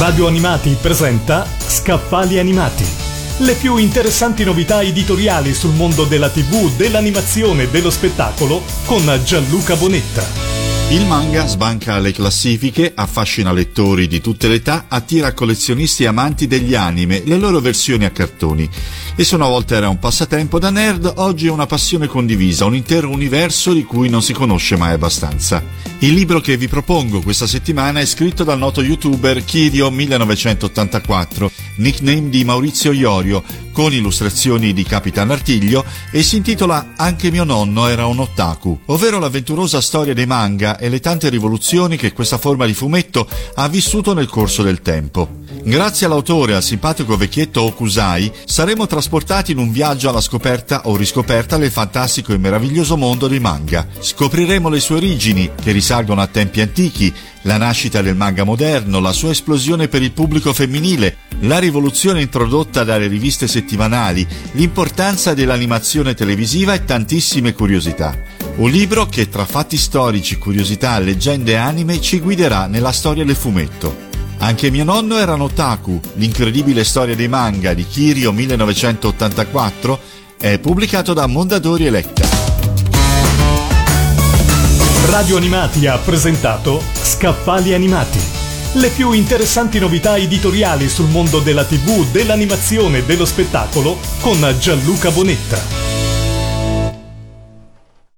Radio Animati presenta Scaffali Animati. Le più interessanti novità editoriali sul mondo della TV, dell'animazione e dello spettacolo con Gianluca Bonetta. Il manga sbanca le classifiche, affascina lettori di tutte le età, attira collezionisti e amanti degli anime, le loro versioni a cartoni. E se una volta era un passatempo da nerd, oggi è una passione condivisa, un intero universo di cui non si conosce mai abbastanza. Il libro che vi propongo questa settimana è scritto dal noto youtuber Kirio1984, nickname di Maurizio Iorio, con illustrazioni di Capitan Artiglio e si intitola Anche mio nonno era un otaku, ovvero l'avventurosa storia dei manga e le tante rivoluzioni che questa forma di fumetto ha vissuto nel corso del tempo. Grazie all'autore al simpatico vecchietto Okusai saremo trasportati in un viaggio alla scoperta o riscoperta del fantastico e meraviglioso mondo dei manga. Scopriremo le sue origini, che risalgono a tempi antichi, la nascita del manga moderno, la sua esplosione per il pubblico femminile, la rivoluzione introdotta dalle riviste settimanali, l'importanza dell'animazione televisiva e tantissime curiosità. Un libro che tra fatti storici, curiosità, leggende e anime ci guiderà nella storia del fumetto. Anche mio nonno era un otaku, l'incredibile storia dei manga di Kirio 1984 è pubblicato da Mondadori Electa. Radio Animati ha presentato Scaffali Animati. Le più interessanti novità editoriali sul mondo della TV, dell'animazione e dello spettacolo con Gianluca Bonetta.